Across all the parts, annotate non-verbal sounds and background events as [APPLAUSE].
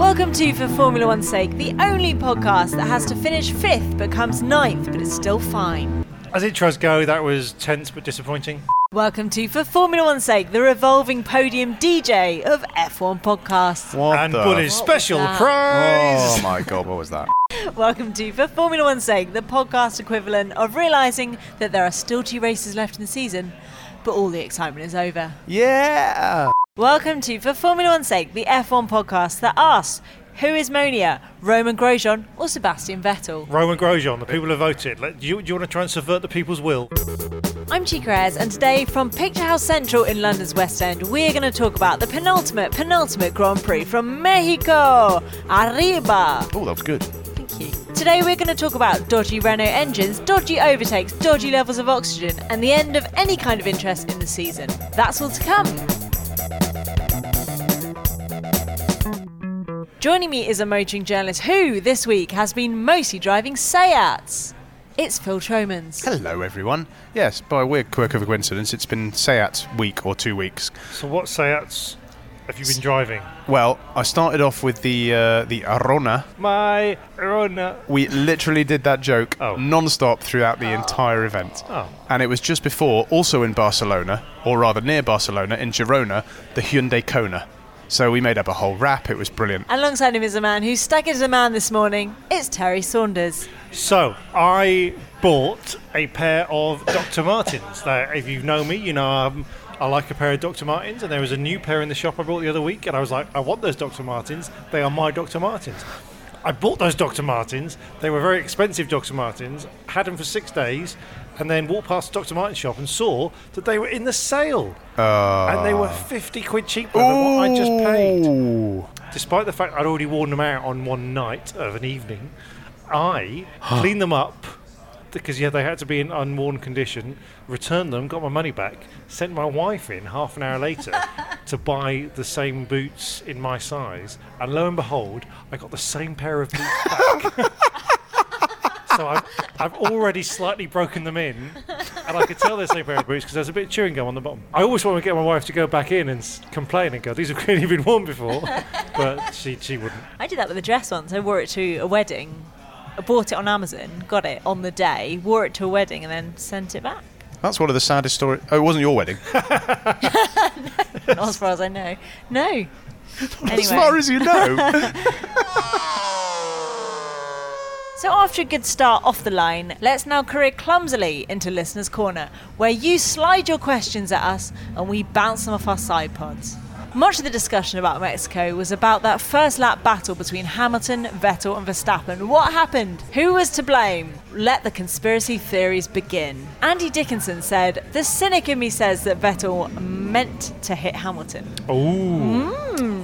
Welcome to For Formula One's Sake, the only podcast that has to finish fifth but comes ninth, but it's still fine. As intros go, that was tense but disappointing. Welcome to For Formula One's Sake, the revolving podium DJ of F1 podcasts. What and the? Bully's special prize! Oh my god, what was that? [LAUGHS] Welcome to For Formula One's Sake, the podcast equivalent of realising that there are still two races left in the season, but all the excitement is over. Yeah! Welcome to For Formula One's Sake, the F1 podcast that asks who is Monia, Romain Grosjean or Sebastian Vettel? Romain Grosjean, the people have voted. Let, do, you, do you want to try and subvert the people's will? I'm Chica Ayres, and today from Picture House Central in London's West End, we're going to talk about the penultimate, penultimate Grand Prix from Mexico. Arriba! Oh, that was good. Thank you. Today we're going to talk about dodgy Renault engines, dodgy overtakes, dodgy levels of oxygen, and the end of any kind of interest in the season. That's all to come. Joining me is a motoring journalist who, this week, has been mostly driving Seats. It's Phil Tromans. Hello, everyone. Yes, by a weird quirk of a coincidence, it's been Seat week or two weeks. So, what Seats have you been driving? Well, I started off with the uh, the Arona. My Rona. We literally did that joke Oh. non-stop throughout the entire event. Oh. And it was just before, also in Barcelona, or rather near Barcelona, in Girona, the Hyundai Kona. So we made up a whole rap. It was brilliant. And alongside him is a man who staggered as a man this morning. It's Terry Saunders. So, I bought a pair of Dr. Martens. Now, if you know me, you know um, I like a pair of Dr. Martens, and there was a new pair in the shop I bought the other week, and I was like, I want those Dr. Martens. They are my Dr. Martens. I bought those Dr. Martens. They were very expensive Dr. Martens. Had them for six days, and then walked past Dr. Martens shop and saw that they were in the sale, and they were ah. fifty quid cheaper than what I just paid. Despite the fact I'd already worn them out on one night of an evening, I [GASPS] cleaned them up because yeah, they had to be in unworn condition. Returned them, got my money back, sent my wife in half an hour later [LAUGHS] to buy the same boots in my size, and lo and behold, I got the same pair of boots back. [LAUGHS] so I've, I've already slightly broken them in, and I could tell they're the same pair of boots because there's a bit of chewing gum on the bottom. I always want to get my wife to go back in and s- complain and go, "These have clearly been worn before," but she she wouldn't. I did that with a dress once. I wore it to a wedding. I bought it on Amazon, got it on the day, wore it to a wedding, and then sent it back. That's one of the saddest stories. Oh, it wasn't your wedding. [LAUGHS] Not as far as I know. No. [LAUGHS] Anyway. As far as you know. [LAUGHS] So after a good start off the line, let's now career clumsily into Listener's Corner, where you slide your questions at us and we bounce them off our side pods. Much of the discussion about Mexico was about that first lap battle between Hamilton, Vettel, and Verstappen. What happened? Who was to blame? Let the conspiracy theories begin. Andy Dickinson said, The cynic in me says that Vettel meant to hit Hamilton. Ooh. Mm.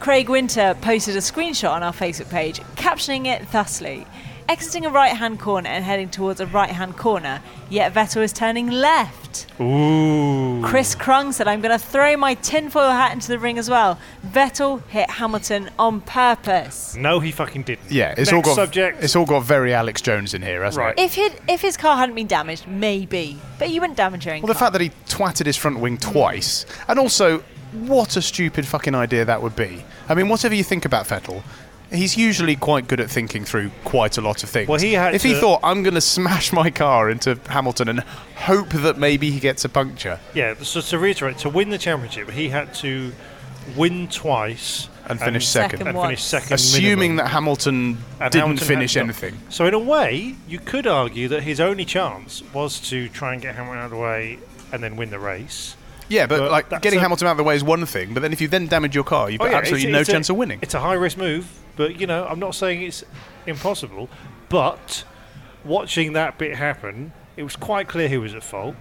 Craig Winter posted a screenshot on our Facebook page, captioning it thusly Exiting a right hand corner and heading towards a right hand corner, yet Vettel is turning left. Ooh. Chris Krung said, I'm going to throw my tinfoil hat into the ring as well. Vettel hit Hamilton on purpose. No, he fucking didn't. Yeah, it's Next all got subject. it's all got very Alex Jones in here, hasn't Right. it? If, he'd, if his car hadn't been damaged, maybe. But you wouldn't damage your own Well, the fact that he twatted his front wing twice, and also, what a stupid fucking idea that would be. I mean, whatever you think about Vettel, he's usually quite good at thinking through quite a lot of things. Well, he had if he thought, I'm going to smash my car into Hamilton and hope that maybe he gets a puncture, Yeah, so to reiterate, to win the championship, he had to win twice And finish second. and finish second, assuming minimum. that Hamilton And didn't Hamilton finish had- anything. So in a way, you could argue that his only chance was to try and get Hamilton out of the way and then win the race. Yeah, but, But like getting a- Hamilton out of the way is one thing, but then if you then damage your car, you've Oh, got yeah, absolutely it's- no it's a- chance of winning. It's a high risk move, but you know, I'm not saying it's impossible. But watching that bit happen, it was quite clear who was at fault.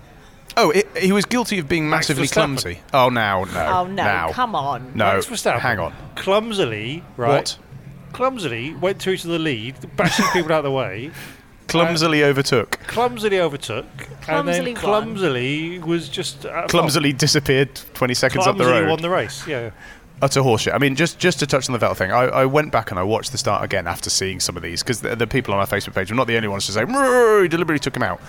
Oh, it, he was guilty of being massively clumsy. Oh, now, no. Oh, no, now. come on. No, Max Verstappen hang on. clumsily, right? What? Clumsily went through to the lead, bashing people out of the way. Clumsily overtook. Clumsily overtook, and Clumsily then won. clumsily was just at fault. Clumsily disappeared 20 seconds up the Clumsily road. won the race. Yeah. Utter horseshit. I mean, just just to touch on the Vettel thing, I, I went back and I watched the start again after seeing some of these because the, the people on our Facebook page were not the only ones to say "Mrrr, he deliberately took him out.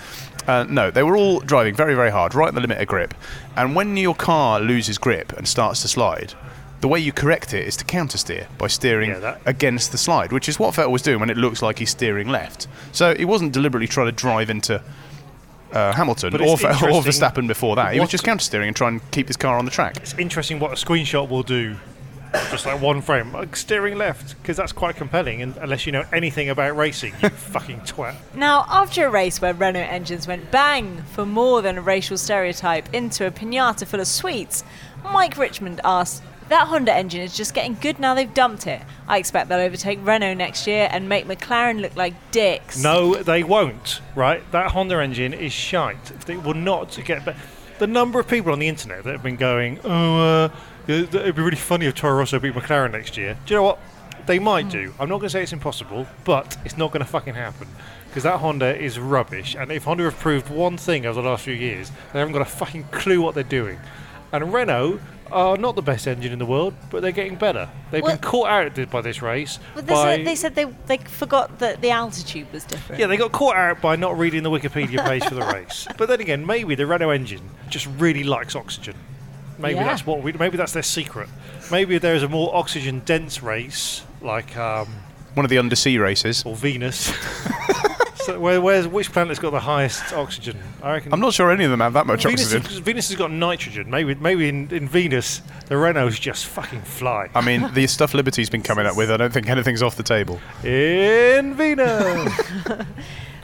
Uh, no, they were all driving very very hard, right at the limit of grip. And when your car loses grip and starts to slide, the way you correct it is to counter steer by steering Yeah, against the slide, which is what Vettel was doing when it looks like he's steering left. So he wasn't deliberately trying to drive into. Uh, Hamilton But or, it's Ve- or Verstappen before that. He was just counter steering and trying to keep his car on the track. It's interesting what a screenshot will do. Just like one frame, like steering left, because that's quite compelling. And unless you know anything about racing, you [LAUGHS] fucking twat. Now, after a race where Renault engines went bang for more than a racial stereotype into a pinata full of sweets, Mike Richmond asked, That Honda engine is just getting good now they've dumped it. I expect they'll overtake Renault next year and make McLaren look like dicks. No, they won't. Right? That Honda engine is shite. It will not get better. The number of people on the internet that have been going, oh, uh, it- it'd be really funny if Toro Rosso beat McLaren next year. Do you know what? They might do. I'm not going to say it's impossible, but it's not going to fucking happen. Because that Honda is rubbish. And if Honda have proved one thing over the last few years, they haven't got a fucking clue what they're doing. And Renault are not the best engine in the world, but they're getting better. They've Well- been caught out by this race. But they, by said, they said they, they forgot that the altitude was different. yeah, they got caught out by not reading the Wikipedia page for the race. [LAUGHS] But then again, maybe the Renault engine just really likes oxygen. Maybe Yeah. that's what we. Maybe that's their secret. Maybe there's a more oxygen dense race like um, One of the undersea races. or Venus. [LAUGHS] so where, where's which planet's got the highest oxygen? I reckon. I'm not sure any of them have that much Venus, oxygen. Venus has got nitrogen. Maybe maybe in, in Venus the Renaults just fucking fly. I mean, the stuff Liberty's been coming up with, I don't think anything's off the table. in Venus. [LAUGHS]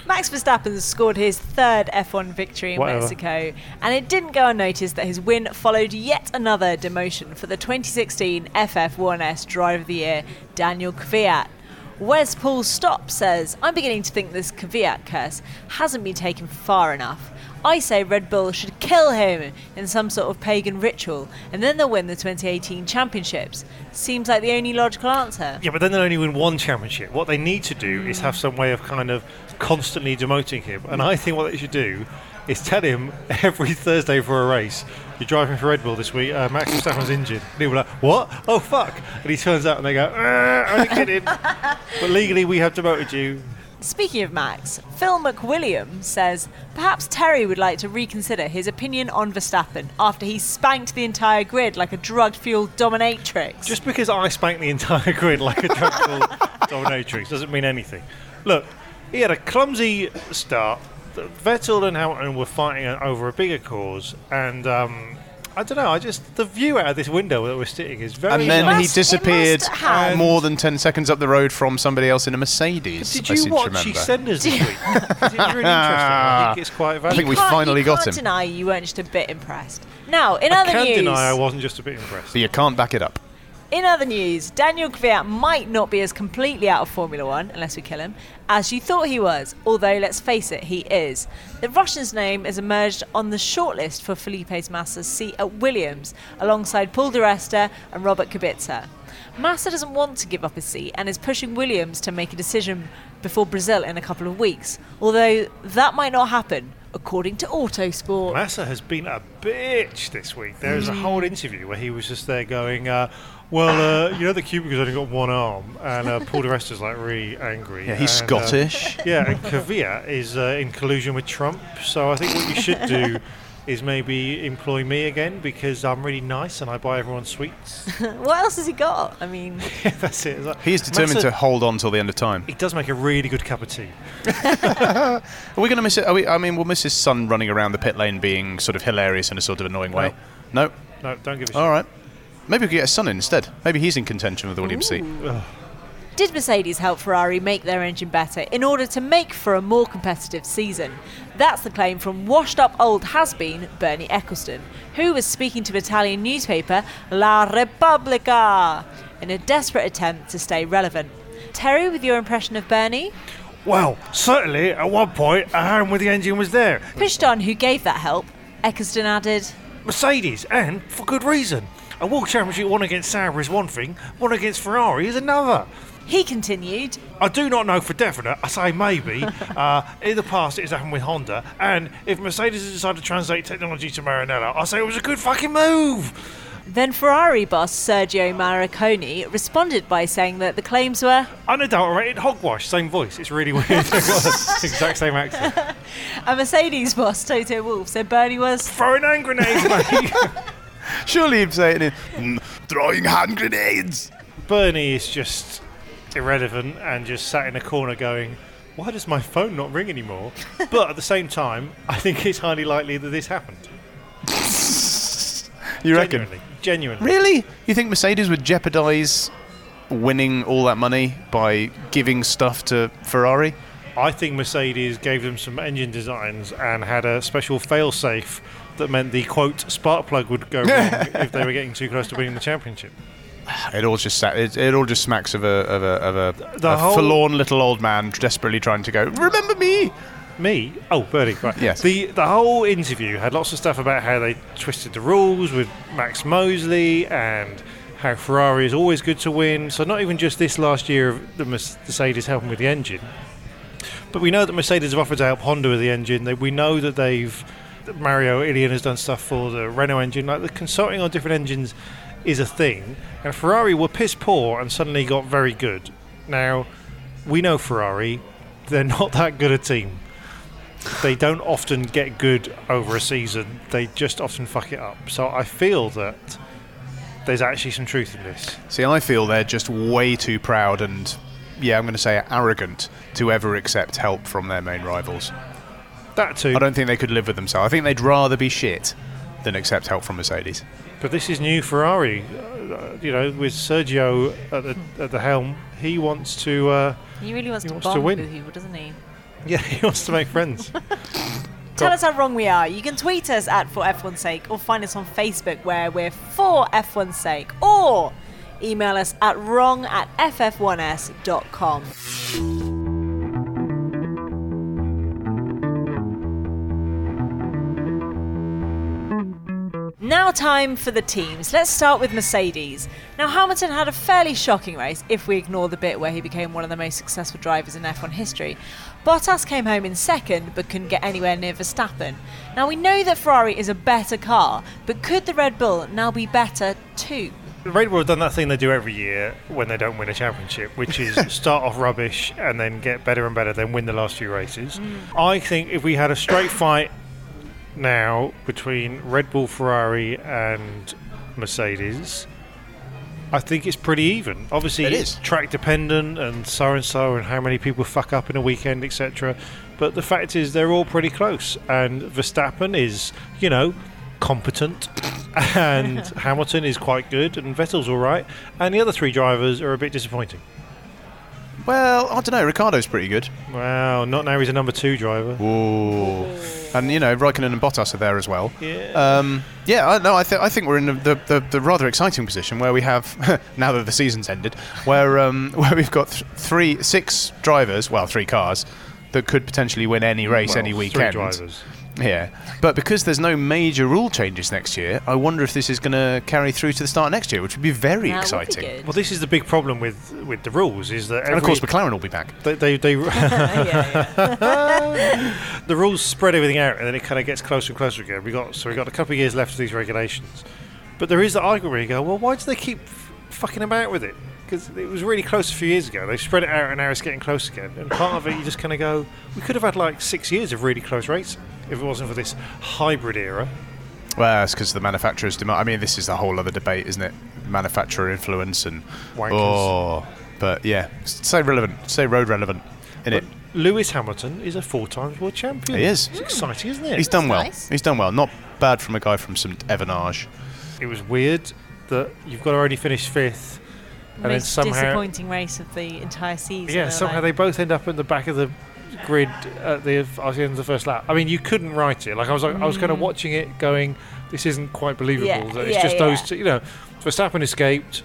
Max Verstappen scored his third F1 victory in Whatever. Mexico, and it didn't go unnoticed that his win followed yet another demotion for the 2016 FF1S Driver of the Year, Daniel Kvyat. Wes Paul Stop says, I'm beginning to think this Kvyat curse hasn't been taken far enough. I say Red Bull should kill him in some sort of pagan ritual, and then they'll win the 2018 championships. Seems like the only logical answer. Yeah, but then they'll only win one championship. What they need to do is have some way of kind of constantly demoting him. And I think what they should do is tell him [LAUGHS] every Thursday for a race, you're driving for Red Bull this week, uh, Max Verstappen's injured. And he'll be like, what? Oh, fuck. And he turns out and they go, "Ah, only kidding. [LAUGHS] but legally we have demoted you. Speaking of Max, Phil McWilliam says perhaps Terry would like to reconsider his opinion on Verstappen after he spanked the entire grid like a drug fueled dominatrix. Just because I spanked the entire grid like a drug fueled [LAUGHS] dominatrix doesn't mean anything. Look, he had a clumsy start. Vettel and Hamilton were fighting over a bigger cause, and um, I don't know. I just the view out of this window that we're sitting is very. And then must- he disappeared more than 10 seconds up the road from somebody else in a Mercedes. Did I you seem to watch remember. EastEnders this week? [LAUGHS] it's really interesting. I think it's quite I think we You can't- finally you got can't him. deny you weren't just a bit impressed. Now, in I other can't news, deny I wasn't just a bit impressed. But you can't back it up. In other news, Daniel Kvyat might not be as completely out of Formula One, unless we kill him, as you thought he was, although let's face it, he is. The Russian's name has emerged on the shortlist for Felipe Massa's seat at Williams, alongside Paul di Resta and Robert Kubica. Massa doesn't want to give up his seat and is pushing Williams to make a decision before Brazil in a couple of weeks, although that might not happen, according to Autosport. Massa has been a bitch this week. There was a Mm. whole interview where he was just there going, uh, "Well, uh, you know, the Kubica's only got one arm," and uh, Paul di Resta's like really angry. Yeah, he's and, uh, Scottish. yeah, and Kvyat is uh, in collusion with Trump. So I think what you should do [LAUGHS] is maybe employ me again because I'm really nice and I buy everyone sweets. [LAUGHS] what else has he got? I mean, [LAUGHS] That's it. Like- He's determined Massa- to hold on till the end of time. He does make a really good cup of tea. Are we going to miss it? Are we, I mean, we'll miss his son running around the pit lane being sort of hilarious in a sort of annoying way. No. No, don't give a shit. All right. Maybe we could get his son in instead. Maybe he's in contention with the Williams seat. Did Mercedes help Ferrari make their engine better in order to make for a more competitive season? That's the claim from washed up old has been Bernie Ecclestone, who was speaking to Italian newspaper La Repubblica in a desperate attempt to stay relevant. Terry, with your impression of Bernie? Well, certainly at one point, a hand with the engine was there. Pushed on who gave that help, Ecclestone added, Mercedes, and for good reason. A World Championship won against Sauber is one thing, one against Ferrari is another. He continued, I do not know for definite, I say maybe. [LAUGHS] uh, in the past, it has happened with Honda, and if Mercedes has decided to translate technology to Maranello, I say it was a good fucking move. Then Ferrari boss Sergio Marchionne responded by saying that the claims were Unadulterated hogwash, same voice. It's really weird. [LAUGHS] exact same accent. [LAUGHS] a Mercedes boss Toto Wolff said Bernie was throwing hand grenades, mate. Surely he'd say it in "Mm, throwing hand grenades. Bernie is just irrelevant and just sat in a corner going, why does my phone not ring anymore? [LAUGHS] but at the same time, I think it's highly likely that this happened. You reckon? Genuinely. Genuinely. Really? You think Mercedes would jeopardise winning all that money by giving stuff to Ferrari? I think Mercedes gave them some engine designs and had a special fail-safe that meant the quote spark plug would go [LAUGHS] wrong if they were getting too close to winning the championship. It all just sa- it, it all just smacks of a of a, of a, The a whole- forlorn little old man desperately trying to go. Remember me? Me? Oh, Bernie. Right. Yes. The the whole interview had lots of stuff about how they twisted the rules with Max Mosley and how Ferrari is always good to win. So not even just this last year of the Mercedes helping with the engine, but we know that Mercedes have offered to help Honda with the engine. They, we know that they've Mario Illien has done stuff for the Renault engine. Like the consulting on different engines is a thing, and Ferrari were piss poor and suddenly got very good. Now we know Ferrari; they're [LAUGHS] not that good a team they don't often get good over a season. They just often fuck it up. So I feel that there's actually some truth in this. See, I feel they're just way too proud and, yeah, I'm going to say arrogant to ever accept help from their main rivals. That too. I don't think they could live with themselves. I think they'd rather be shit than accept help from Mercedes. But this is new Ferrari. Uh, you know, with Sergio at the at the helm, he wants to. Uh, He really wants He to wants to bomb win. people, doesn't he? [LAUGHS] yeah, he wants to make friends. [LAUGHS] Tell us how wrong we are. You can tweet us at For F1's Sake or find us on Facebook where we're For F1's Sake or email us at wrong at ff1s.com. Now, time for the teams. Let's start with Mercedes. Now, Hamilton had a fairly shocking race if we ignore the bit where he became one of the most successful drivers in F1 history. Bottas came home in second but couldn't get anywhere near Verstappen. Now, we know that Ferrari is a better car, but could the Red Bull now be better too? Red Bull have done that thing they do every year when they don't win a championship, which is [LAUGHS] start off rubbish and then get better and better, then win the last few races. Mm. I think if we had a straight fight now between Red Bull, Ferrari, and Mercedes, I think it's pretty even. Obviously, It it's is. track dependent and so and so, and how many people fuck up in a weekend, etc. But the fact is, they're all pretty close, and Verstappen is, you know, competent, [LAUGHS] and Hamilton is quite good, and Vettel's all right, and the other three drivers are a bit disappointing. Well, I don't know. Ricciardo's pretty good. Wow, not now he's a number two driver. Ooh. And you know, Raikkonen and Bottas are there as well. Yeah. Um, yeah, I, no, I, th- I think we're in the, the, the, the rather exciting position where we have, [LAUGHS] now that the season's ended, where um, [LAUGHS] where we've got th- three, six drivers, well, three cars that could potentially win any race Well, any three weekend. drivers. Yeah, but because there's no major rule changes next year, I wonder if this is going to carry through to the start of next year, which would be very That would be exciting. Well, this is the big problem with with the rules is that And of course, McLaren will be back. they they, they [LAUGHS] [LAUGHS] yeah, yeah. the rules spread everything out, and then it kind of gets closer and closer again. We got so we got a couple of years left of these regulations, but there is the argument where you go, well, why do they keep f- fucking about with it? Because it was really close a few years ago. They spread it out, and now it's getting close again. And part of it, you just kind of go, we could have had like six years of really close racing if it wasn't for this hybrid era. Well, it's because the manufacturers demand. I mean, this is a whole other debate, isn't it? Manufacturer influence and Wankers. oh, but yeah, stay relevant, stay road relevant, in it. Lewis Hamilton is a four times world champion. He is. It's exciting, isn't it? He's done well. nice. He's done well. Not bad from a guy from some Evanage. it was weird that you've got to only finish fifth, and then Most somehow disappointing race of the entire season. Yeah, aren't somehow they both end up at the back of the grid at the, at the end of the first lap. I mean, you couldn't write it. Like I was, like, I was kind of watching it, going, "This isn't quite believable." Yeah, that it's yeah, just yeah. those two. You know, Verstappen escaped.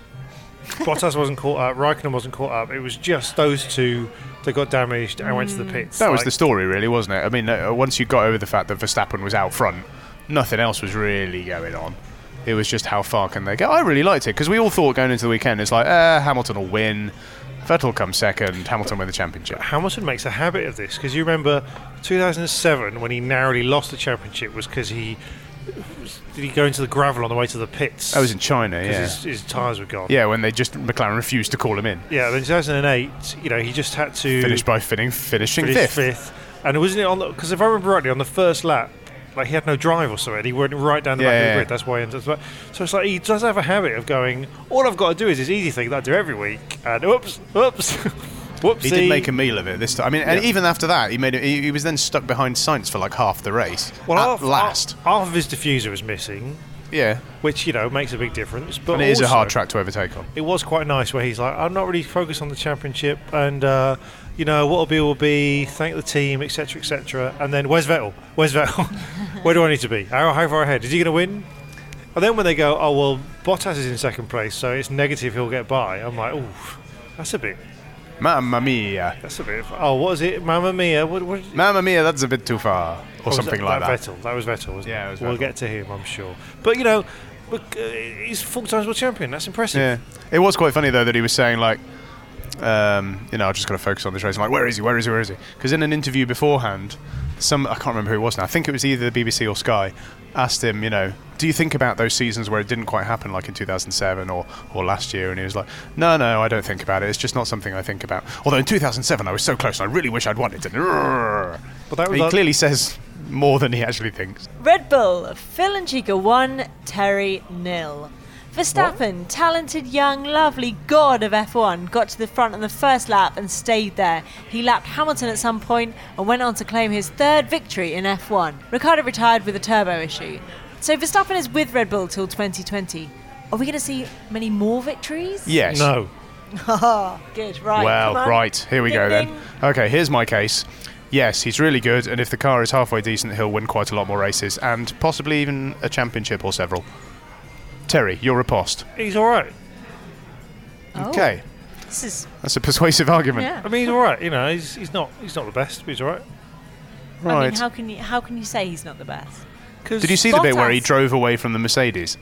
Bottas wasn't caught up. Raikkonen wasn't caught up. It was just those two that got damaged and went to the pits. That was the story, really, wasn't it? I mean, uh, once you got over the fact that Verstappen was out front, nothing else was really going on. It was just how far can they go. I really liked it because we all thought going into the weekend, it's like, eh, Hamilton will win, Vettel comes second, Hamilton win the championship. Hamilton makes a habit of this because you remember 2007 when he narrowly lost the championship was because he did he go into the gravel on the way to the pits? Oh, that was in China, yeah. his, his tyres were gone. Yeah, when they just McLaren refused to call him in. Yeah, in 2008, you know, he just had to finish by finning, finishing finish fifth. And wasn't it on the because if I remember rightly, on the first lap, like he had no drive or something. He went right down the Yeah, back of the grid. That's why he ended up. So it's like he does have a habit of going. All I've got to do is this easy thing that I do every week. And oops, oops, whoopsie. [LAUGHS] He did make a meal of it this time. I mean, and even after that, he made it. He, he was then stuck behind science for like half the race. well, half, last. half, half of his diffuser was missing, yeah, which you know makes a big difference. But and it is a hard track to overtake on. it was quite nice where he's like, I'm not really focused on the championship, and uh, you know what'll be will be. Thank the team, etc., etc. And then where's Vettel? Where's Vettel? [LAUGHS] Where do I need to be? How, how far ahead? Is he going to win? And then when they go, oh well, Bottas is in second place, so it's negative. He'll get by. I'm like, oh, that's a bit. Mamma mia. That's a bit. Oh, what is it? Mamma mia! What? what Mamma mia, that's a bit too far. Or Oh, something like that. Vettel. That was Vettel, wasn't Yeah, it? was We'll get to him, I'm sure. But you know, look, uh, he's four times world champion. That's impressive. Yeah, it was quite funny though that he was saying like, um, you know, I just got to focus on this race. I'm like, where is he? Where is he? Where is he? Because in an interview beforehand, some I can't remember who it was now. I think it was either the BBC or Sky asked him, you know, do you think about those seasons where it didn't quite happen, like in 2007 or or last year? And he was like, no, no, I don't think about it. It's just not something I think about. Although in 2007 I was so close, and I really wish I'd won it. And But that was he like- clearly says more than he actually thinks. Red Bull, Phil and Chica 1, Terry nil. Verstappen, talented young lovely god of F1, got to the front on the first lap and stayed there. He lapped Hamilton at some point and went on to claim his third victory in F1. Ricciardo retired with a turbo issue. So Verstappen is with Red Bull till 2020. Are we going to see many more victories? Yes. No. [LAUGHS] Good, right. Well, right, here we Ding, go ding. then. Okay, here's my case. Yes, he's really good, and if the car is halfway decent, he'll win quite a lot more races, and possibly even a championship or several. Terry, your riposte. He's all right. Oh, Okay, This is, that's a persuasive argument. yeah. I mean, he's all right. You know, he's, he's not he's not the best, but he's all right. I mean, Right. how can you how can you say he's not the best? Cause Did you see the bit where he Bottas. drove away from the Mercedes?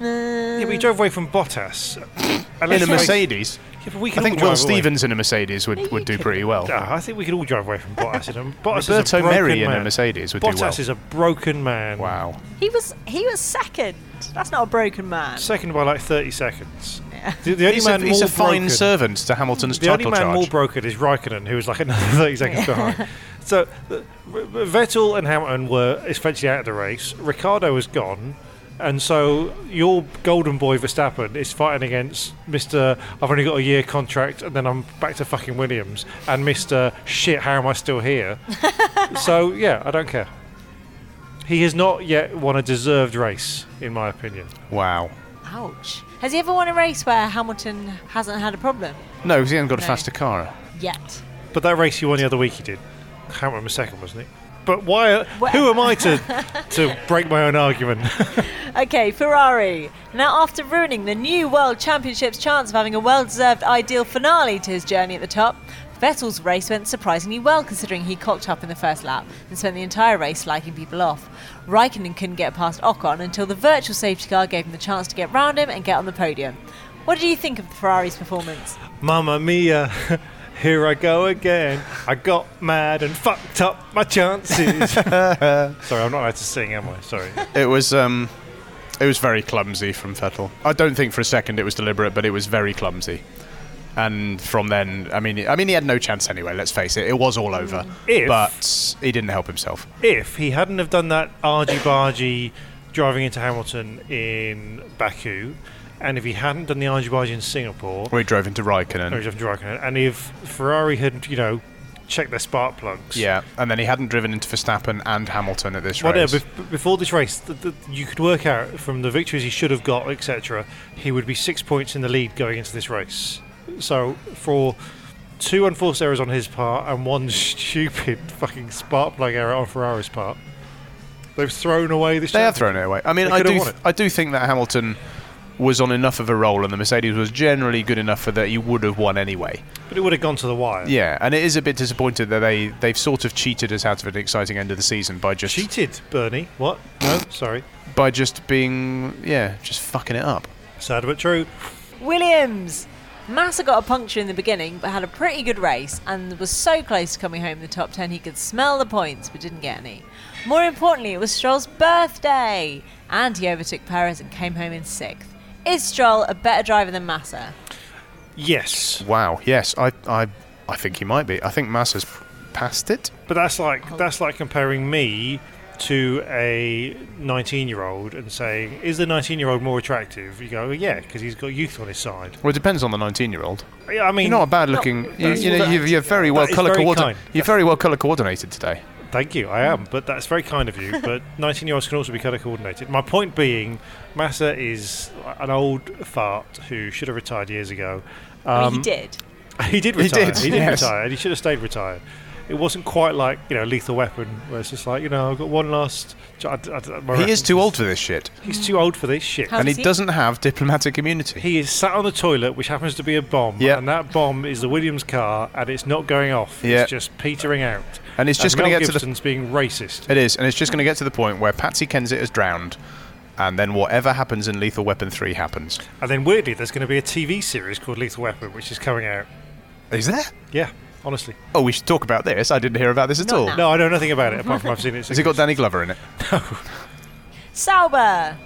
Uh, yeah, but he drove away from Bottas. [LAUGHS] In Unless a Mercedes? Yeah, but we I can think Will drive away. Stevens in a Mercedes would, would do pretty well. No, I think we could all drive away from Bottas. In a, [LAUGHS] Bottas is a Roberto broken Merri in man. a Mercedes would Bottas do well. is a broken man. Wow. He was he was second. That's not a broken man. Second by like 30 seconds. Yeah. The, the only He's, man a, he's more a fine broken, servant to Hamilton's The only man charge. more broken is Raikkonen, who was like another [LAUGHS] 30 seconds behind. So the, Vettel and Hamilton were essentially out of the race. Ricciardo was gone. And so your golden boy Verstappen is fighting against Mr. I've only got a year contract and then I'm back to fucking Williams and Mr. Shit, how am I still here? [LAUGHS] so yeah, I don't care. He has not yet won a deserved race, in my opinion. wow. Ouch. Has he ever won a race where Hamilton hasn't had a problem? No, because he hasn't got a No. faster car. Yet. But that race he won the other week, he did. Hamilton was second, wasn't it? But why? Well- Who am I to [LAUGHS] to break my own argument? [LAUGHS] Okay, Ferrari. Now, after ruining the new World Championship's chance of having a well deserved ideal finale to his journey at the top, Vettel's race went surprisingly well considering he cocked up in the first lap and spent the entire race slagging people off. Raikkonen couldn't get past Ocon until the virtual safety car gave him the chance to get round him and get on the podium. What did you think of the Ferrari's performance? Mamma mia, [LAUGHS] here I go again. I got mad and fucked up my chances. [LAUGHS] Sorry, I'm not allowed to sing, am I? Sorry. It was um, it was very clumsy from Vettel. I don't think for a second it was deliberate, but it was very clumsy. And from then, I mean, I mean, he had no chance anyway. Let's face it; it was all over. If- but he didn't help himself. If he hadn't have done that argy bargy driving into Hamilton in Baku, and if he hadn't done the argy bargy in Singapore, Or he drove into Raikkonen. or he drove into Raikkonen, and if Ferrari had, you know, checked their spark plugs, Yeah, and then he hadn't driven into Verstappen and Hamilton at this Well, yeah, race. bef- before this race, th th you could work out from the victories he should have got, etc. He would be six points in the lead going into this race. So for two unforced errors on his part and one [LAUGHS] stupid fucking spark plug error on Ferrari's part, they've thrown away this. they have thrown it away. I mean, They I could have do, won th- it. I do think that Hamilton was on enough of a roll, and the Mercedes was generally good enough for that he would have won anyway. but it would have gone to the wire. Yeah, and it is a bit disappointed that they they've sort of cheated us out of an exciting end of the season by just Cheated, Bernie. What? No, sorry. by just being yeah, just fucking it up. Sad but true. Williams! Massa got a puncture in the beginning, but had a pretty good race and was so close to coming home in the top 10 he could smell the points but didn't get any. More importantly, it was Stroll's birthday, and he overtook Perez and came home in sixth. Is Stroll a better driver than Massa? Yes, Wow. Yes, I I I think he might be. I think Massa's passed it. but that's like that's like comparing me to a 19-year-old and saying, "Is the 19-year-old more attractive?" You go, "Yeah, because he's got youth on his side." Well, it depends on the 19-year-old. Yeah, I mean, You're not a bad looking. you, you know, that- you're, you're very well color very coordinated. You're very well color coordinated today. Thank you, I am, but that's very kind of you. [LAUGHS] But 19 year olds can also be colour coordinated. My point being, Massa is an old fart who should have retired years ago. I mean, Um, [LAUGHS] he did. He did He retire. did, He did yes. retire, and he should have stayed retired. It wasn't quite like you know Lethal Weapon, where it's just like you know I've got one last. I, I, I, He is too old for this shit, He's too old for this shit. How and he he- doesn't have diplomatic immunity. He is sat on the toilet, which happens to be a bomb, Yep. and that bomb is the Williams car, and it's not going off. Yep. It's just petering out. And it's just gonna get to the- being racist. It is, and it's just going to get to the point where Patsy Kensit is drowned, and then whatever happens in Lethal Weapon 3 happens. And then weirdly, there's going to be a TV series called Lethal Weapon, which is coming out. Is there? Yeah, honestly. Oh, we should talk about this. I didn't hear about this at Not all. now. No, I know nothing about it apart from I've seen it. Has it got Danny Glover in it? No. Sauber!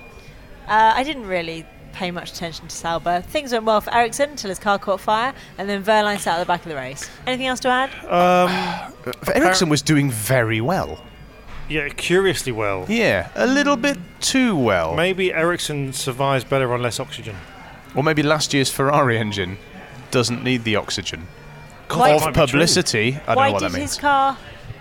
Uh, I didn't really pay much attention to Sauber. Things went well for Ericsson until his car caught fire, and then Wehrlein sat at the back of the race. Anything else to add? Um, [SIGHS] Ericsson was doing very well. yeah, curiously well. Yeah, a little bit too well. Maybe Ericsson survives better on less oxygen. Or maybe last year's Ferrari engine doesn't need the oxygen. Why- of might publicity, I don't Why know what did that his means. car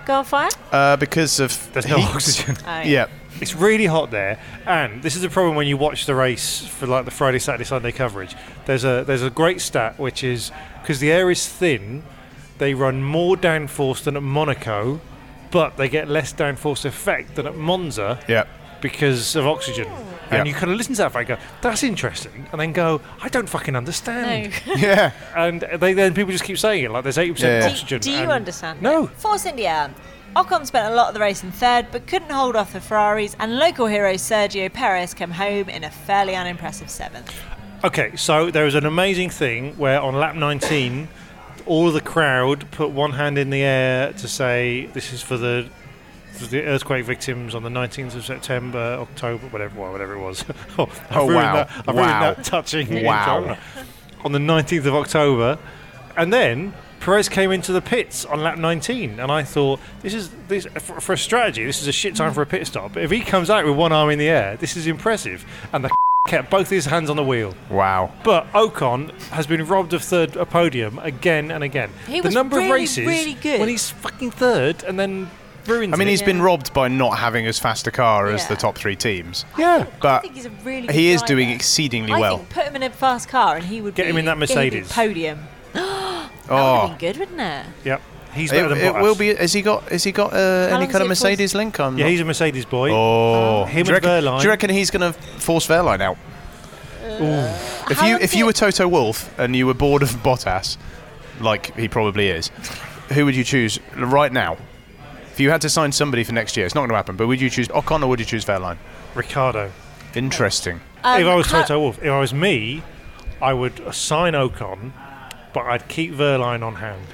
go on fire? Uh, because of There's no heat. oxygen. Oh, Yeah. It's really hot there, and this is a problem when you watch the race for like the Friday, Saturday, Sunday coverage. There's a there's a great stat which is because the air is thin, they run more downforce than at Monaco, but they get less downforce effect than at Monza Yeah. because of oxygen. Yeah. And you kind of listen to that and go, "That's interesting," and then go, "I don't fucking understand." No. [LAUGHS] Yeah. And they then people just keep saying it like there's eighty Yeah. percent Do- oxygen. Do you and- understand? No. Force India. Ocon spent a lot of the race in third, but couldn't hold off the Ferraris, and local hero Sergio Perez came home in a fairly unimpressive seventh. Okay, so there was an amazing thing where on lap 19, all of the crowd put one hand in the air to say this is for the for the earthquake victims on the 19th of September, October, whatever, well, whatever it was. [LAUGHS] oh, I've Oh, wow. That, I've Wow. that touching. Wow. intro. On the 19th of October, and then Perez came into the pits on lap 19, and I thought this is this for, for a strategy. This is a shit time for a pit stop. But if he comes out with one arm in the air, this is impressive. And the [LAUGHS] kept both his hands on the wheel. Wow. But Ocon has been robbed of third a podium again and again. He the was number really, of races really good. when he's fucking third and then ruins I mean, it. he's been robbed by not having as fast a car as Yeah. the top three teams. yeah. I But think he's a really good he is doing exceedingly I well. think put him in a fast car and he would Get be, him in that he would be Mercedes. podium. Oh, [GASPS] That would Oh, have been good, wouldn't it? Yep. He's it, better than it will be. Has he got? Has he got uh, any kind of Mercedes for? link? I'm Yeah, he's a Mercedes boy. Oh, Him do, you and reckon, Wehrlein. do you reckon he's going to force Wehrlein out? If you long's if you were Toto Wolff and you were bored of Bottas, like he probably is, who would you choose right now? If you had to sign somebody for next year, it's not going to happen. But would you choose Ocon or would you choose Wehrlein? Ricciardo. Interesting. Um, if I was how- Toto Wolff, if I was me, I would sign Ocon, but I'd keep Wehrlein on hand.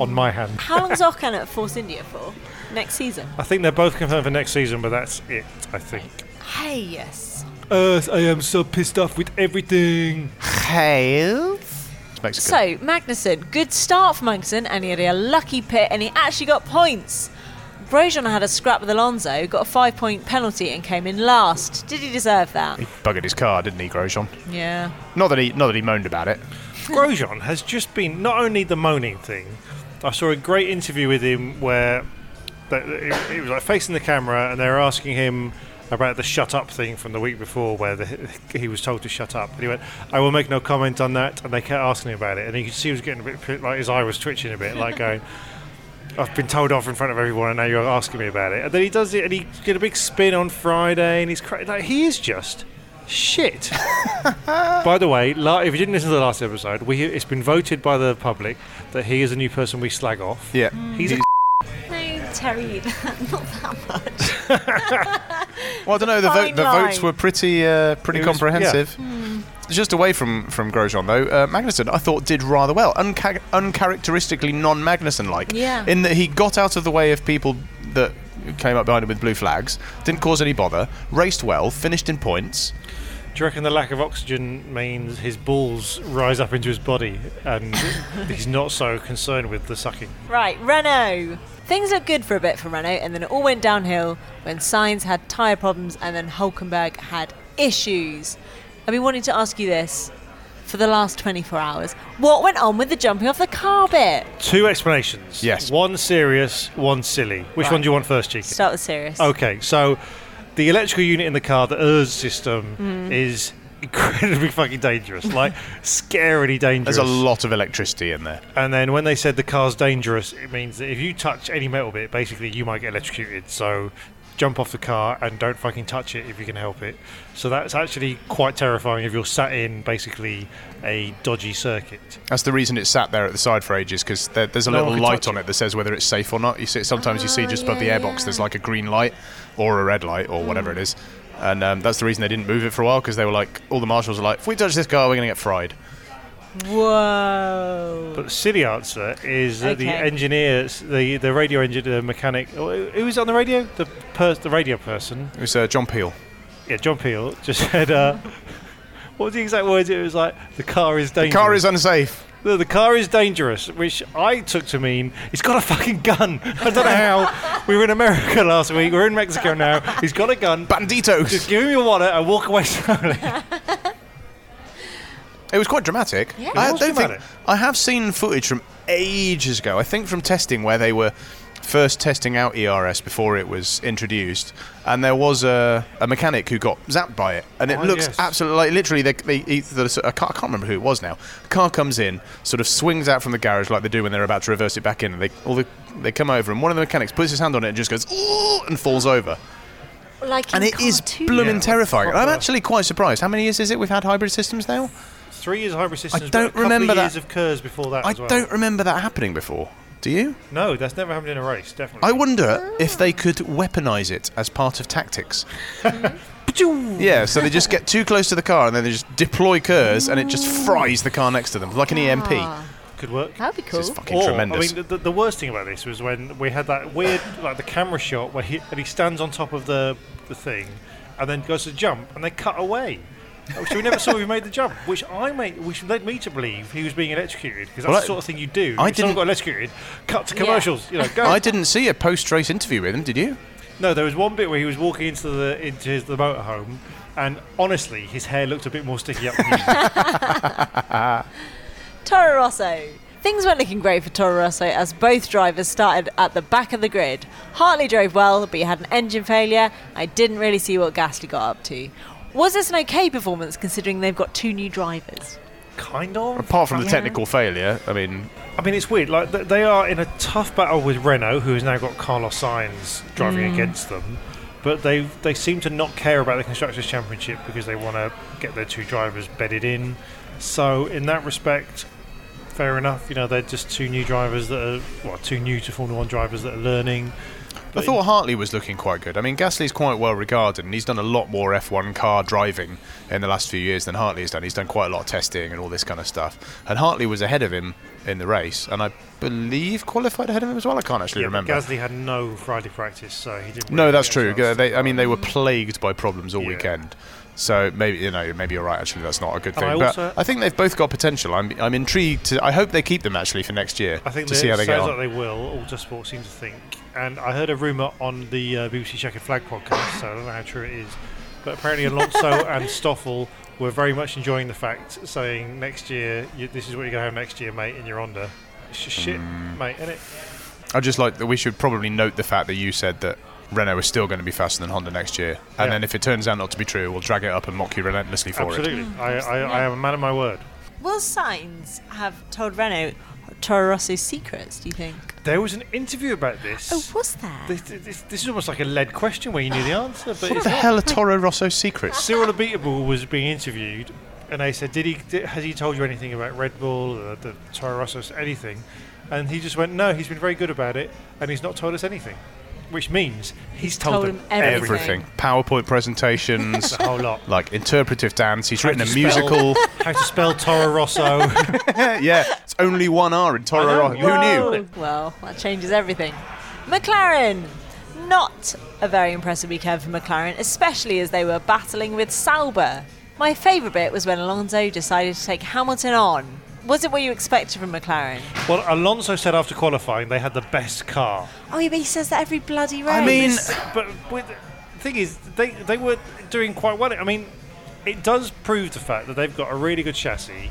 On my hand. How long's [LAUGHS] Ocon at Force India for? Next season? I think they're both confirmed for next season, but that's it, I think. Hey, yes. Earth, I am so pissed off with everything. It's Mexican. So, Magnussen, good start for Magnussen, and he had a lucky pit, and he actually got points. Grosjean had a scrap with Alonso, got a five point penalty, and came in last. Did he deserve that? he buggered his car, didn't he, Grosjean? Yeah. Not that he not that he moaned about it. [LAUGHS] Grosjean has just been not only the moaning thing. I saw a great interview with him where that it, it was like facing the camera, and they were asking him about the shut up thing from the week before, where the, [LAUGHS] he was told to shut up, and he went, "I will make no comment on that." And they kept asking him about it, and you could see he was getting a bit like his eye was twitching a bit, like [LAUGHS] going. I've been told off in front of everyone, and now you're asking me about it. And then he does it, and he did a big spin on Friday, and he's cra- like, he is just shit. [LAUGHS] by the way, la- if you didn't listen to the last episode, we it's been voted by the public that he is a new person we slag off. Yeah. He's a mm. No, Terry, not that much. Well, I don't know. The, vote, the votes were pretty uh, pretty was- comprehensive. Just away from from Grosjean though, uh, Magnussen I thought did rather well, Unca- uncharacteristically non-Magnussen like. Yeah. In that he got out of the way of people that came up behind him with blue flags, didn't cause any bother, raced well, finished in points. Do you reckon the lack of oxygen means his balls rise up into his body and [LAUGHS] he's not so concerned with the sucking? Right, Renault. Things looked good for a bit for Renault, and then it all went downhill when Sainz had tyre problems and then Hulkenberg had issues. I've been wanting to ask you this for the last 24 hours. What went on with the jumping off the car bit? Two explanations. Yes. One serious, one silly. Which Right. one do you want first, Cheeky? Start with serious. Okay, so the electrical unit in the car, the ERS system, Mm. is incredibly [LAUGHS] fucking dangerous. Like, scarily dangerous. There's a lot of electricity in there. And then when they said the car's dangerous, it means that if you touch any metal bit, basically you might get electrocuted. So jump off the car and don't fucking touch it if you can help it. So that's actually quite terrifying if you're sat in basically a dodgy circuit. That's the reason it's sat there at the side for ages because there, there's a No little light on it. it that says whether it's safe or not. You see, sometimes you see Oh, just above the airbox yeah. there's like a green light or a red light or whatever it is, and um, that's the reason they didn't move it for a while because they were like, all the marshals are like, if we touch this car, we're going to get fried. Whoa. But the silly answer is that the Okay. engineer, the the radio engineer, the mechanic, oh, who was on the radio? The per, the radio person. It was uh, John Peel. Yeah, John Peel just [LAUGHS] said. Uh, [LAUGHS] what was the exact words? It was like the car is dangerous. The dangerous. car is unsafe. No, the car is dangerous, which I took to mean he's got a fucking gun. I don't know how. We were in America [LAUGHS] last week. We're in Mexico now. He's got a gun. Banditos. Just give him your wallet and walk away [LAUGHS] slowly. It was quite dramatic. Yeah. I It was don't dramatic. think I have seen footage from ages ago. I think from testing where they were first testing out ERS before it was introduced, and there was a, a mechanic who got zapped by it, and it Oh, looks yes. absolutely like literally they, they, he- the, a car, I can't remember who it was now. car comes in, sort of swings out from the garage like they do when they're about to reverse it back in, and they all the, they come over, and one of the mechanics puts his hand on it and just goes "Ooh," and falls over, Like and in it is cartoons. blooming Yeah, terrifying. I'm actually quite surprised. How many years is it we've had hybrid systems now? Three years of hybrid systems. I don't but a remember of that. years of Kers before that. I as well. don't remember that happening before. Do you? No, that's never happened in a race. Definitely. I wonder if they could weaponize it as part of tactics. [LAUGHS] yeah, so they just get too close to the car and then they just deploy Kers and it just fries the car next to them, like an EMP. Ah, Could work. That'd be cool. This is fucking Or, tremendous. I mean, the, the worst thing about this was when we had that weird, like the camera shot where he and he stands on top of the the thing, and then goes to jump, and they cut away. Oh, which we never saw. He made the jump, which I made, which led me to believe he was being electrocuted because that's Well, I- the sort of thing you do. I if didn't- got electrocuted. Cut to Yeah. commercials. You know, go. I didn't see a post-race interview with him, did you? No, there was one bit where he was walking into the into his, the motorhome, and honestly, his hair looked a bit more sticky up. Than. [LAUGHS] [LAUGHS] Toro Rosso. Things weren't looking great for Toro Rosso as both drivers started at the back of the grid. Hartley drove well, but he had an engine failure. I didn't really see what Gasly got up to. Was this an okay performance considering they've got two new drivers? kind of. Apart from the Yeah. technical failure, I mean, I mean, it's weird. Like th- they are in a tough battle with Renault, who has now got Carlos Sainz driving Mm. against them. But they they seem to not care about the constructors' championship because they want to get their two drivers bedded in. So in that respect, fair enough. You know, they're just two new drivers that are well, two new to Formula One drivers that are learning. I thought Hartley was looking quite good. I mean, Gasly's quite well regarded, and he's done a lot more F1 car driving in the last few years than Hartley has done. He's done quite a lot of testing and all this kind of stuff. And Hartley was ahead of him in the race, and I believe qualified ahead of him as well. I can't actually yeah, remember. Gasly had no Friday practice, so he didn't. No, that's true. They, I mean, they were mm. plagued by problems all Yeah. weekend. So maybe you know, maybe you're right. Actually, that's not a good thing. I but I think they've both got potential. I'm, I'm intrigued. To, I hope they keep them actually for next year I think to see how they sounds like they will. Autosport seems to think, and I heard a rumor on the uh, BBC Checkered Flag podcast, so I don't know how true it is, but apparently Alonso [LAUGHS] and Stoffel were very much enjoying the fact, saying next year, you, this is what you're going to have next year, mate, in your Honda. It's just shit, Mm. mate, isn't it? I just like that we should probably note the fact that you said that Renault is still going to be faster than Honda next year, and Yeah. then if it turns out not to be true, we'll drag it up and mock you relentlessly for it. Absolutely. Mm. I, I, I am a man of my word. Will Sainz have told Renault Toro Rosso's secrets, do you think? There was an interview about this. Oh, was there? This, this, this is almost like a lead question where you knew the answer, but What the hell are Toro Rosso's secrets? Cyril Abiteboul was being interviewed, and they said, "Did he? Did, has he told you anything about Red Bull, or the Toro Rosso, anything?" And he just went, "No, he's been very good about it, and he's not told us anything." Which means he's, told, told them him everything. Everything. PowerPoint presentations, a whole lot. like interpretive dance. He's How written a spell- musical. [LAUGHS] How to spell Toro Rosso? [LAUGHS] yeah, it's only one R in Toro Rosso. Who knew? Well, that changes everything. McLaren. Not a very impressive weekend for McLaren, especially as they were battling with Sauber. My favourite bit was when Alonso decided to take Hamilton on. Was it what you expected from McLaren? well, Alonso said after qualifying they had the best car. Oh, yeah, but he says that every bloody race. I mean, but with, the thing is, they they were doing quite well. I mean, it does prove the fact that they've got a really good chassis,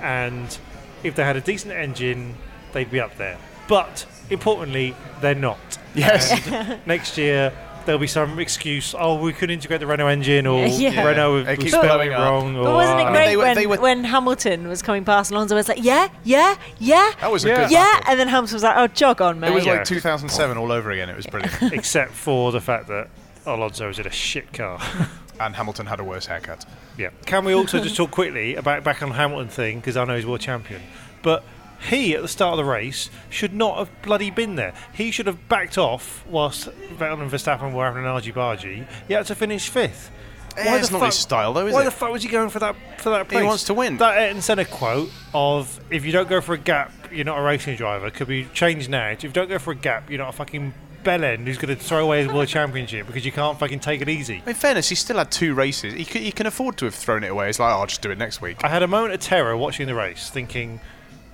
and if they had a decent engine, they'd be up there. But importantly, they're not. Yes. [LAUGHS] Next year. There'll be some excuse. Oh, we couldn't integrate the Renault engine, or [LAUGHS] Yeah. Renault It was keeps spelling blowing it wrong. Or, But wasn't it great they were- when, they were- when Hamilton was coming past Alonso was like, yeah, yeah, yeah, That was a Yeah. good yeah, battle. and then Hamilton was like, oh, jog on, mate. It was Yeah. like 2007 all over again. It was brilliant. [LAUGHS] except for the fact that Alonso was in a shit car. [LAUGHS] and Hamilton had a worse haircut. Yeah. Can we also just talk quickly about back on Hamilton thing because I know he's world champion, but he at the start of the race should not have bloody been there. He should have backed off whilst Vettel and Verstappen were having an argy bargy. He had to finish fifth. Eh, it's not his style, though, is why it? the fuck was he going for that for that He wants to win. That Ayrton Senna quote of "If you don't go for a gap, you're not a racing driver" could be changed now. If you don't go for a gap, you're not a fucking bellend who's going to throw away his world championship because you can't fucking take it easy. In fairness, he still had two races. He, c- he can afford to have thrown it away. It's like, oh, I'll just do it next week. I had a moment of terror watching the race, thinking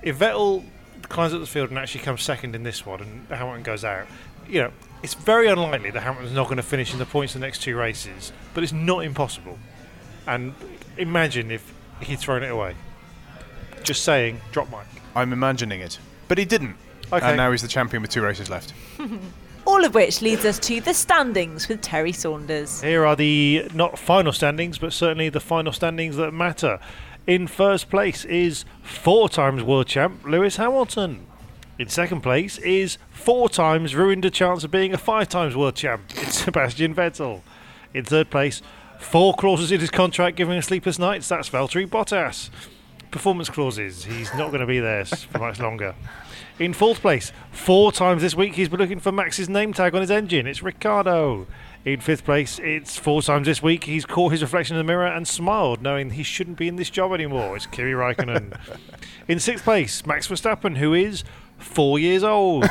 if Vettel climbs up the field and actually comes second in this one, and Hamilton goes out, you know, it's very unlikely that Hamilton's not going to finish in the points the next two races, but it's not impossible. And imagine if he'd thrown it away. Just saying, drop mic. I'm imagining it. But he didn't. Okay. And now he's the champion with two races left. [LAUGHS] All of which leads us to the standings with Terry Saunders. Here are the not final standings, but certainly the final standings that matter. In first place is four times world champ Lewis Hamilton. In second place is four times ruined a chance of being a five times world champ. [LAUGHS] Sebastian Vettel. In third place, four clauses in his contract giving him sleepless nights. That's Valtteri Bottas. Performance clauses. He's not going to be there for much longer. In fourth place, four times this week he's been looking for Max's name tag on his engine. It's Ricciardo. In fifth place, it's four times this week he's caught his reflection in the mirror and smiled, knowing he shouldn't be in this job anymore. It's Kimi Raikkonen. [LAUGHS] in sixth place, Max Verstappen, who is four years old.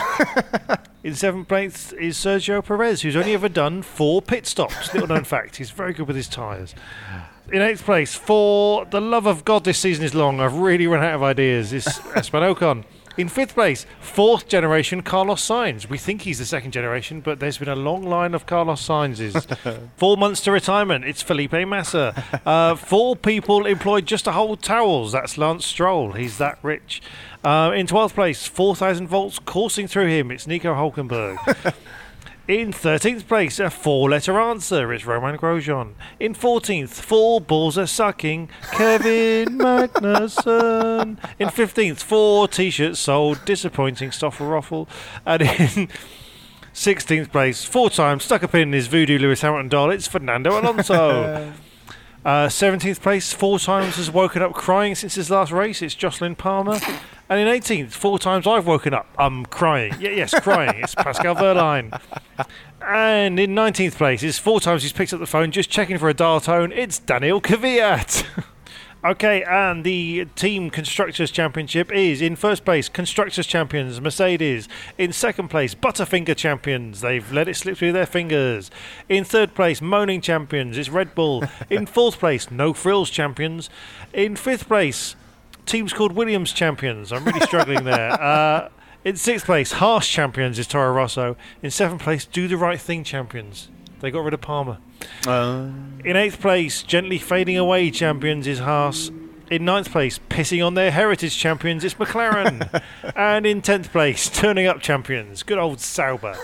[LAUGHS] in seventh place is Sergio Perez, who's only ever done four pit stops. Little known [LAUGHS] fact, he's very good with his tyres. In eighth place, for the love of God, this season is long. I've really run out of ideas. Is Esteban Ocon. In fifth place, fourth generation Carlos Sainz. We think he's the second generation, but there's been a long line of Carlos Sainz's. [LAUGHS] four months to retirement. It's Felipe Massa. Uh, four people employed just to hold towels. That's Lance Stroll. He's that rich. Uh, in 12th place, 4,000 volts coursing through him. It's Nico Hulkenberg. [LAUGHS] In 13th place, a four letter answer is Romain Grosjean. In 14th, four balls are sucking, Kevin [LAUGHS] Magnussen. In 15th, four t shirts sold, disappointing Stoffel Ruffle. And in 16th place, four times stuck a pin in his voodoo Lewis Hamilton doll, it's Fernando Alonso. [LAUGHS] Uh, 17th place, four times has woken up crying since his last race. It's Jolyon Palmer. And in 18th, four times I've woken up. I'm crying. Yeah, yes, crying. It's Pascal [LAUGHS] Wehrlein. And in 19th place, is four times he's picked up the phone just checking for a dial tone. It's Daniel Kvyat. [LAUGHS] Okay, and the Team Constructors Championship is in first place, Constructors Champions, Mercedes. In second place, Butterfinger Champions. They've let it slip through their fingers. In third place, Moaning Champions. It's Red Bull. [LAUGHS] in fourth place, No Frills Champions. In fifth place, teams called Williams Champions. I'm really struggling there. [LAUGHS] Uh, in sixth place, Harsh Champions is Toro Rosso. In seventh place, Do the Right Thing Champions. They got rid of Palmer. Uh, In eighth place, gently fading away champions is Haas. In ninth place, pissing on their heritage champions, it's McLaren. [LAUGHS] and in tenth place, turning up champions, good old Sauber.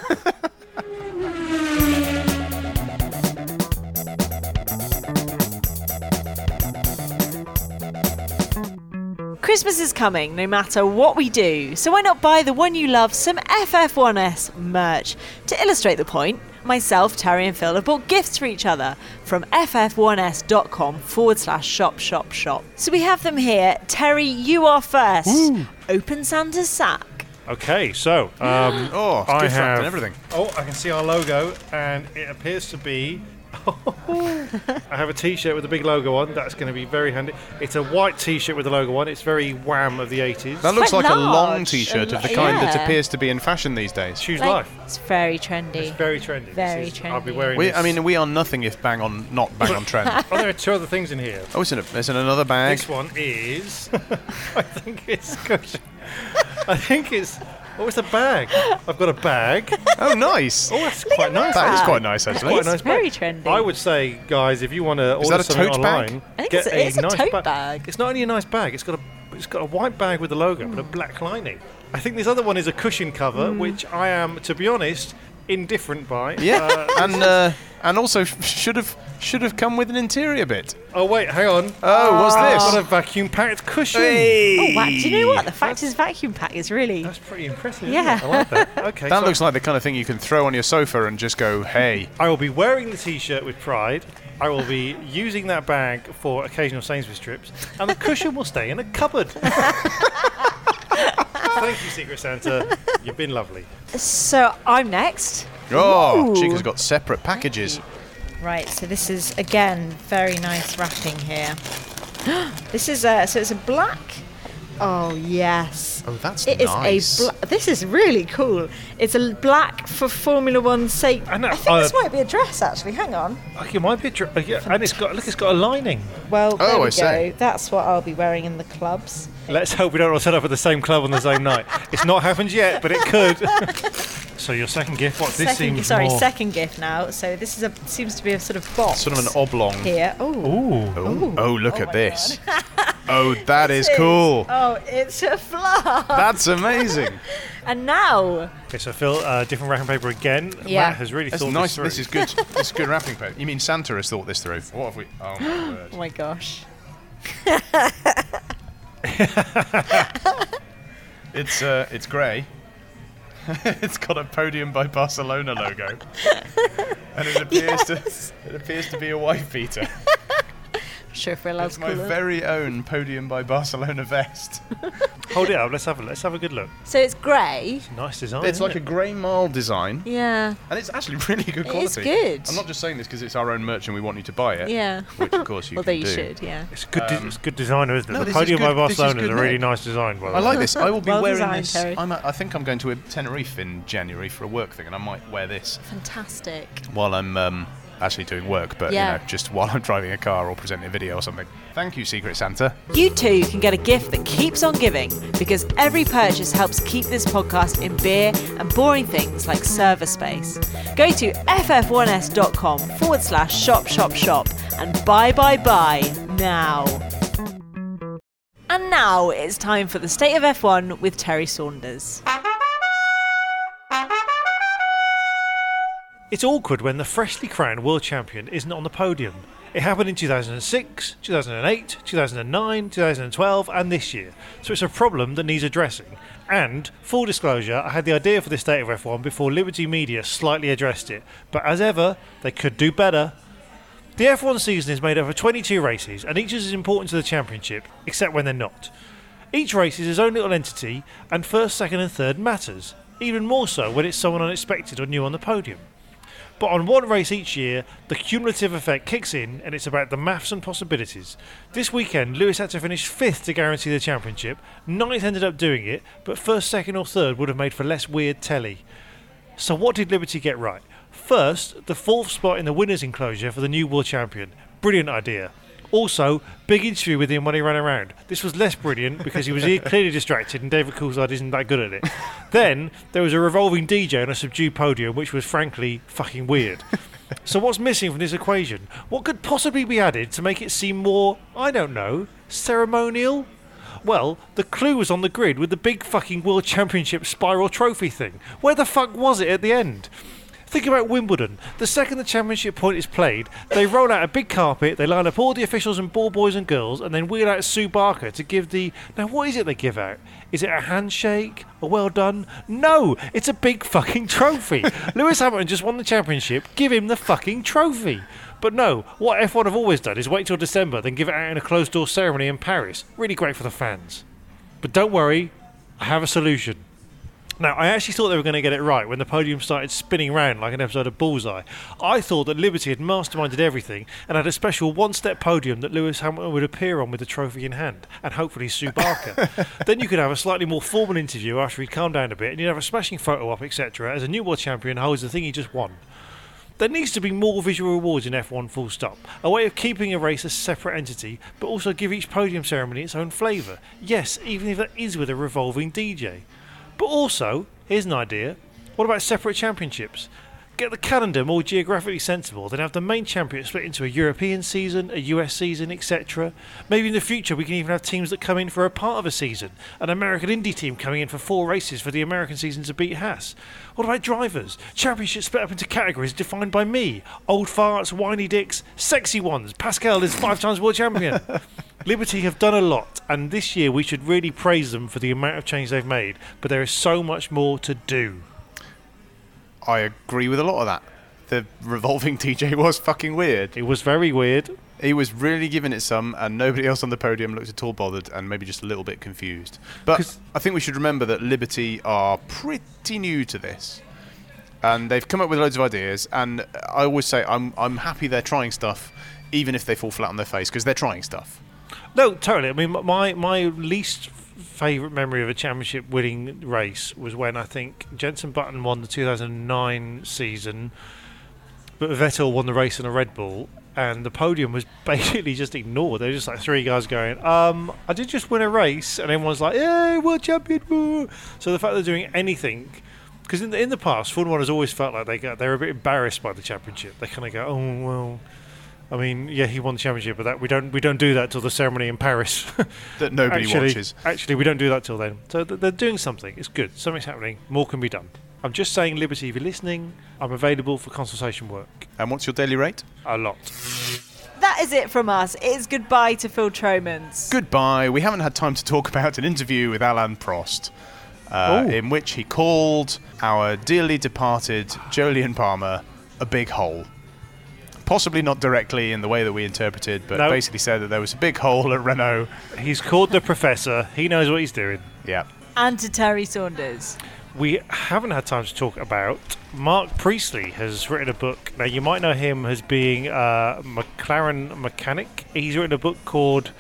Christmas is coming no matter what we do, so why not buy the one you love some FF1S merch? To illustrate the point, myself, Terry, and Phil have bought gifts for each other from ff1s.com forward slash shop shop shop. So we have them here. Terry, you are first. Open Santa's sack. Okay, so um, [GASPS] oh, I gift wrapped have and everything. Oh, I can see our logo, and it appears to be. [LAUGHS] I have a T-shirt with a big logo on. That's going to be very handy. It's a white T-shirt with a logo on. It's very wham of the 80s. That looks quite like a long T-shirt a of the lo- kind that yeah. appears to be in fashion these days. Choose Like, life. It's very trendy. It's very trendy. This Very is- I'll be trendy. wearing We, this. I mean, we are nothing if bang on, not bang on trend. [LAUGHS] oh, there are two other things in here. Oh, it's in, a, it's in another bag. This one is. [LAUGHS] I think it's. gosh, I think it's. Oh, it's a bag. I've got a bag. Oh, nice. Oh, that's quite nice. That is that. quite nice, actually. quite a nice very bag. trendy. I would say, guys, if you want to order that a something tote bag? online, I think get it's a- it's a nice tote ba- bag. It's not only a nice bag; it's got a it's got a white bag with the logo, but a black lining. I think this other one is a cushion cover, Hmm. which I am, to be honest, indifferent by. Yeah, Uh, [LAUGHS] and uh, and also should have should have come with an interior bit. oh wait, hang on. Oh, what's this? What a vacuum packed cushion. Oh, wow. Do you know what? The fact is, vacuum pack is really. That's pretty impressive. Yeah. isn't it? I like that. [LAUGHS] Okay. That so looks like the kind of thing you can throw on your sofa and just go, "Hey." I will be wearing the T-shirt with pride. I will be using that bag for occasional Sainsbury's trips, and the cushion will stay in a cupboard. [LAUGHS] Thank you, Secret Santa. You've been lovely. So I'm next. Oh, Ooh. Chica's got separate packages. Right, so this is again very nice wrapping here. [GASPS] this is a so it's a black. Oh yes. Oh, that's It is nice. a bla- this is really cool. It's a black for Formula One sake. I know, I think uh, this might be a dress actually. Hang on. It might be a dr- uh, yeah, and it's got look, it's got a lining. Well, there Oh, we I see. go. That's what I'll be wearing in the clubs. Let's hope we don't all set up at the same club on the same night. It's not happened yet, but it could. [LAUGHS] so your second gift, what this second, seems sorry, more. second gift now. So this is a seems to be a sort of box. Sort of an oblong. here. Oh. Ooh. Oh, oh, look Oh at my this. [LAUGHS] oh, that is cool. Oh, it's a flower. That's amazing. [LAUGHS] And now, Okay, so Phil, uh, different wrapping paper again. Yeah. Matt has really That's thought nice. this This is good. This is good wrapping paper. You mean Santa has thought this through? What have we? Oh my word. [GASPS] oh my gosh. [LAUGHS] It's uh, it's grey. [LAUGHS] it's got a podium by Barcelona logo, and it appears to it appears to be a wife beater. Sure, if It's my call very own podium by Barcelona vest. [LAUGHS] Hold it up. Let's have a let's have a good look. So it's grey. Nice design. It's isn't like a grey marl design, Yeah. and it's actually [LAUGHS] really good quality. is good. I'm not just saying this because it's our own merch and we want you to buy it. Yeah. Which of course you Although can you do. should, yeah. It's good. de- it's a good designer, isn't it? No, the this is podium by good- this is Barcelona is, good a really net. nice design. By the way. I way. like this. I will be Well wearing designed, this. Terry. I'm a, I think I'm going to Tenerife in January for a work thing, and I might wear this Fantastic. while I'm um, actually doing work, but Yeah. you know, just while I'm driving a car or presenting a video or something. Thank you, Secret Santa. You too can get a gift that keeps on giving because every purchase helps keep this podcast in beer and boring things like server space. Go to ff1s.com forward slash shop shop shop and buy buy buy now. And now it's time for the state of F1 with Terry Saunders. It's awkward when the freshly crowned world champion isn't on the podium. It happened in 2006, 2008, 2009, 2012, and this year. So it's a problem that needs addressing. And, full disclosure, I had the idea for this state of F1 before Liberty Media slightly addressed it. But as ever, they could do better. The F1 season is made up of 22 races, and each is as important to the championship, except when they're not. Each race is its own little entity, and first, second, and third matters, even more so when it's someone unexpected or new on the podium. But on one race each year, the cumulative effect kicks in, and it's about the maths and possibilities. This weekend, Lewis had to finish fifth to guarantee the championship. Ninth ended up doing it, but first, second, or third would have made for less weird telly. So, what did Liberty get right? First, the fourth spot in the winners' enclosure for the new world champion. Brilliant idea. Also, big interview with him when he ran around. This was less brilliant because he was [LAUGHS] clearly distracted and David Coulthard isn't that good at it. then, there was a revolving DJ on a subdued podium, which was frankly fucking weird. so, what's missing from this equation? What could possibly be added to make it seem more, I don't know, ceremonial? Well, the clue was on the grid with the big fucking World Championship spiral trophy thing. Where the fuck was it at the end? Think about Wimbledon. The second the championship point is played, they roll out a big carpet, they line up all the officials and ball boys and girls, and then wheel out Sue Barker to give the. Now, what is it they give out? Is it a handshake? A well done? No! It's a big fucking trophy. [LAUGHS] Lewis Hamilton just won the championship. Give him the fucking trophy. But no, what F1 have always done is wait till December, then give it out in a closed door ceremony in Paris. Really great for the fans. But don't worry, I have a solution. Now, I actually thought they were going to get it right when the podium started spinning round like an episode of Bullseye. I thought that Liberty had masterminded everything and had a special one step podium that Lewis Hamilton would appear on with the trophy in hand, and hopefully Sue Barker. [LAUGHS] then you could have a slightly more formal interview after he'd calmed down a bit, and you'd have a smashing photo op, etc., as a new world champion holds the thing he just won. There needs to be more visual rewards in F1 full stop. A way of keeping a race a separate entity, but also give each podium ceremony its own flavour. Yes, even if that is with a revolving DJ. But also, here's an idea what about separate championships? Get the calendar more geographically sensible, then have the main championship split into a European season, a US season, etc. Maybe in the future we can even have teams that come in for a part of a season. An American Indy team coming in for four races for the American season to beat Haas. What about drivers? Championships split up into categories defined by me. Old farts, whiny dicks, sexy ones. Pascal is five times world champion. [LAUGHS] Liberty have done a lot, and this year we should really praise them for the amount of change they've made. But there is so much more to do. I agree with a lot of that. The revolving [LAUGHS] DJ was fucking weird. It was very weird. He was really giving it some, and nobody else on the podium looked at all bothered and maybe just a little bit confused. But I think we should remember that Liberty are pretty new to this. And they've come up with loads of ideas, and I always say I'm, I'm happy they're trying stuff, even if they fall flat on their face, because they're trying stuff. No, totally. I mean, my my least favourite memory of a championship winning race was when I think Jenson Button won the 2009 season, but Vettel won the race in a Red Bull, and the podium was [LAUGHS] basically just ignored. There were just like three guys going, um, I did just win a race, and everyone's like, "Yay, world champion!" Woo. So the fact they're doing anything. Because in the, in the past, Formula One has always felt like they got, they're a bit embarrassed by the championship. They kind of go, "Oh well, I mean, yeah, he won the championship, but that we don't we don't do that till the ceremony in Paris. [LAUGHS] that nobody actually, watches. Actually, we don't do that till then. So th- they're doing something. It's good. Something's happening. More can be done. I'm just saying, Liberty, if you're listening, I'm available for consultation work. And what's your daily rate? A lot. That is it from us. It is goodbye to Phil Tromans. Goodbye. We haven't had time to talk [LAUGHS] about an interview with Alain Prost, uh, in which he called our dearly departed Jolyon Palmer a big hole. Possibly not directly in the way that we interpreted, but No. basically said that there was a big hole at Renault. He's called the professor. He knows what he's doing. Yeah. And to Terry Saunders. We haven't had time to talk about. Mark Priestley has written a book. Now, you might know him as being a McLaren mechanic. He's written a book called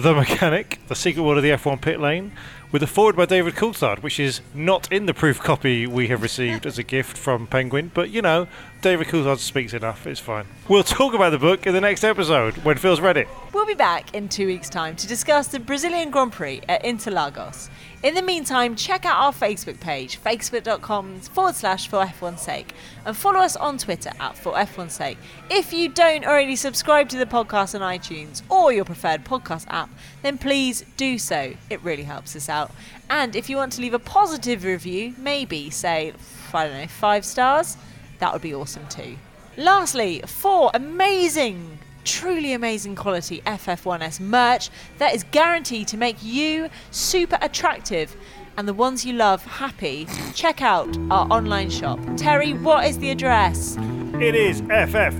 The Mechanic, The Secret World of the F1 Pit Lane, with a forward by David Coulthard, which is not in the proof copy we have received as a gift from Penguin. But, you know, David Coulthard speaks enough. It's fine. We'll talk about the book in the next episode when Phil's read it. We'll be back in two weeks' time to discuss the Brazilian Grand Prix at Interlagos. In the meantime, check out our Facebook page, facebook.com forward slash for F1's sake, and follow us on Twitter at for F1's sake. If you don't already subscribe to the podcast on iTunes or your preferred podcast app, then please do so. It really helps us out. And if you want to leave a positive review, maybe say, I don't know, five stars, that would be awesome too. Lastly, four amazing, truly amazing quality FF1S merch that is guaranteed to make you super attractive and the ones you love happy. Check out our online shop. Terry, what is the address? It is ff1s.com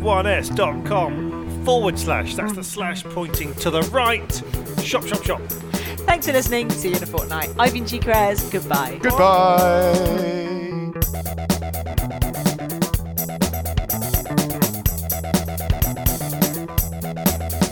forward slash. That's the slash pointing to the right. Shop, shop, shop. Thanks for listening. See you in a fortnight. I've been Chica Ayres. Goodbye. Goodbye.